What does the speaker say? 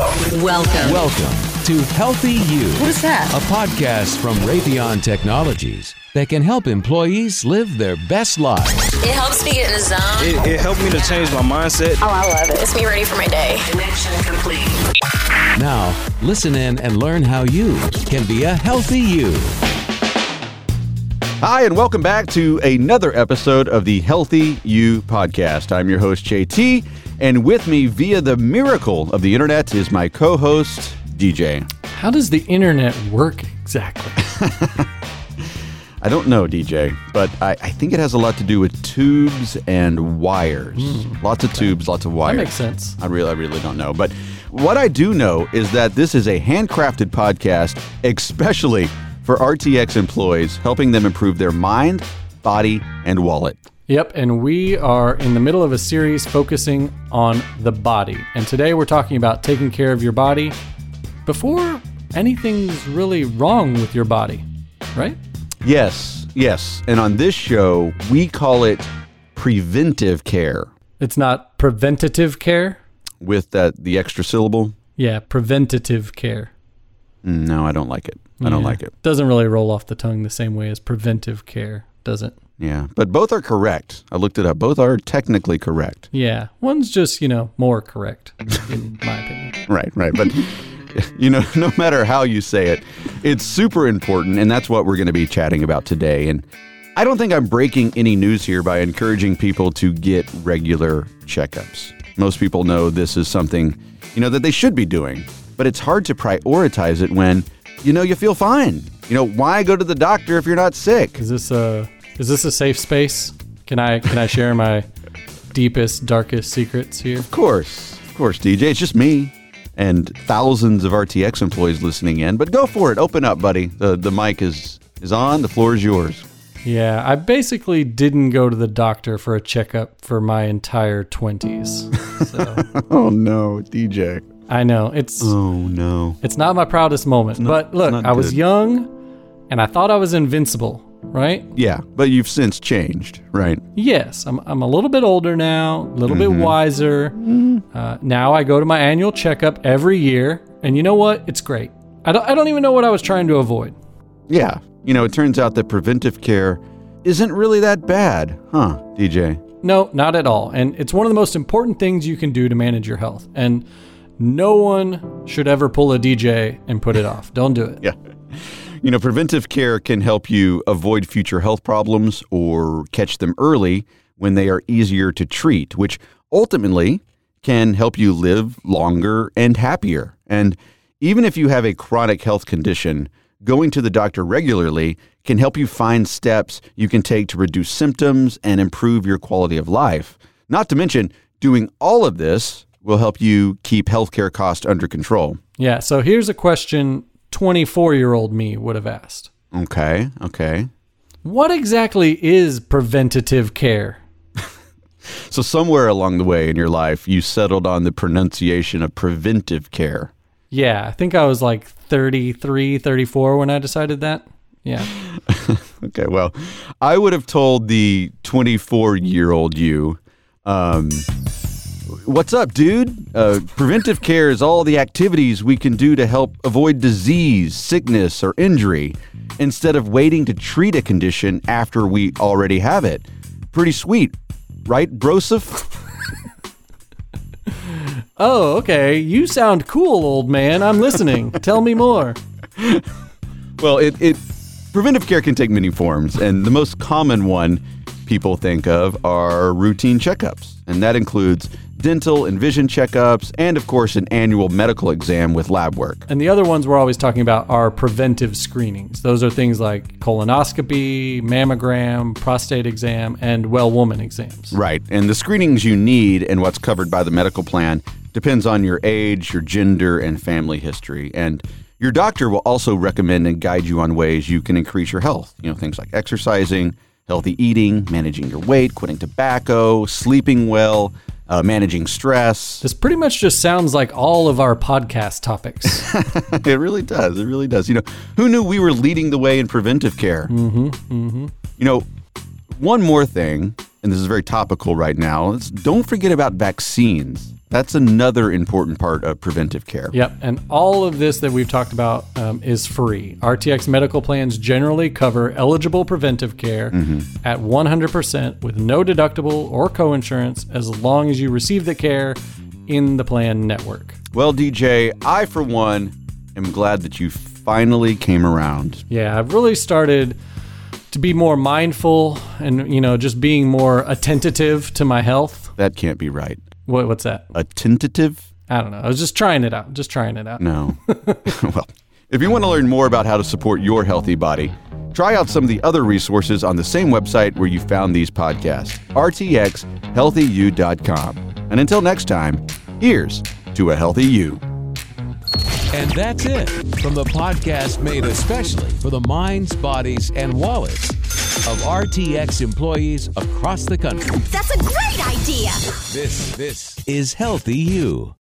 Welcome. Welcome. Welcome to Healthy You, What is that? a podcast from Raytheon Technologies that can help employees live their best lives. It helps me get in the zone. It, it helped me to change my mindset. oh, I love it. It's me ready for my day. Connection complete. Now, listen in and learn how you can be a healthy you. Hi, and welcome back to another episode of the Healthy You podcast. I'm your host, JT, and with me via the miracle of the internet is my co host, DJ. How does the internet work exactly? I don't know, DJ, but I, I think it has a lot to do with tubes and wires. Hmm. lots of tubes, lots of wires. That makes sense. I really, I really don't know. But what I do know is that this is a handcrafted podcast, especially for RTX employees, helping them improve their mind, body, and wallet. Yep, and we are in the middle of a series focusing on the body. And today we're talking about taking care of your body before anything's really wrong with your body, right? Yes, yes. And on this show, we call it preventive care It's not preventative care. with that the extra syllable. Yeah, preventative care. No, I don't like it. I don't Yeah. like it. Doesn't really roll off the tongue the same way as preventive care, does it? Yeah, but both are correct. I looked it up. Both are technically correct. Yeah, one's just, you know, more correct, in my opinion. Right, right. But you know, no matter how you say it, it's super important, and that's what we're going to be chatting about today. And I don't think I'm breaking any news here by encouraging people to get regular checkups. Most people know this is something, you know, that they should be doing, but it's hard to prioritize it when, you know, you feel fine. You know, why go to the doctor if you're not sick? Is this a is this a safe space? Can I can I share my deepest, darkest secrets here? Of course, of course, DJ. It's just me and thousands of RTX employees listening in. But go for it. Open up, buddy. The the mic is is on. The floor is yours. Yeah, I basically didn't go to the doctor for a checkup for my entire 20s. So Oh no, DJ. I know it's Oh no. it's not my proudest moment, but look, not I was young and I thought I was invincible, right? Yeah, but you've since changed, right? Yes, I'm, I'm a little bit older now, a little Mm-hmm. bit wiser. Uh, now I go to my annual checkup every year, and you know what? It's great. I don't, I don't even know what I was trying to avoid. Yeah. You know, it turns out that preventive care isn't really that bad, huh, DJ? No, not at all. And it's one of the most important things you can do to manage your health. And no one should ever pull a DJ and put it off. Don't do it. Yeah. You know, preventive care can help you avoid future health problems or catch them early when they are easier to treat, which ultimately can help you live longer and happier. And even if you have a chronic health condition, going to the doctor regularly can help you find steps you can take to reduce symptoms and improve your quality of life. Not to mention, doing all of this will help you keep healthcare costs under control. Yeah. So here's a question 24 year old me would have asked Okay, okay. What exactly is preventative care? So somewhere along the way in your life, you settled on the pronunciation of preventive care. Yeah, I think I was like 33, 34 when I decided that. Yeah. Okay, well, I would have told the 24 year old you, um, what's up, dude? Uh, preventive care is all the activities we can do to help avoid disease, sickness, or injury instead of waiting to treat a condition after we already have it. Pretty sweet, right, Broseph? Oh, okay. You sound cool, old man. I'm listening. Tell me more. Well, it, it preventive care can take many forms, and the most common one people think of are routine checkups, and that includes dental and vision checkups, and of course, an annual medical exam with lab work. And the other ones we're always talking about are preventive screenings. Those are things like colonoscopy, mammogram, prostate exam, and well woman exams. Right, and the screenings you need and what's covered by the medical plan depends on your age, your gender, and family history, and your doctor will also recommend and guide you on ways you can increase your health. You know, things like exercising, healthy eating, managing your weight, quitting tobacco, sleeping well, uh, managing stress. This pretty much just sounds like all of our podcast topics. it really does. It really does. You know, who knew we were leading the way in preventive care? Mm-hmm. Mm-hmm. You know, one more thing, and this is very topical right now. Is don't forget about vaccines. That's another important part of preventive care. Yep. And all of this that we've talked about um, is free. RTX medical plans generally cover eligible preventive care at 100% with no deductible or coinsurance as long as you receive the care in the plan network. Well, DJ, I, for one, am glad that you finally came around. Yeah, I've really started to be more mindful and, you know, just being more attentive to my health. That can't be right. What, what's that? A tentative? I don't know. I was just trying it out. Just trying it out. No. well, if you want to learn more about how to support your healthy body, try out some of the other resources on the same website where you found these podcasts, rtxhealthyu.com. And until next time, here's to a healthy you. And that's it from the podcast made especially for the minds, bodies, and wallets of RTX employees across the country. That's a great idea. This this is Healthy You.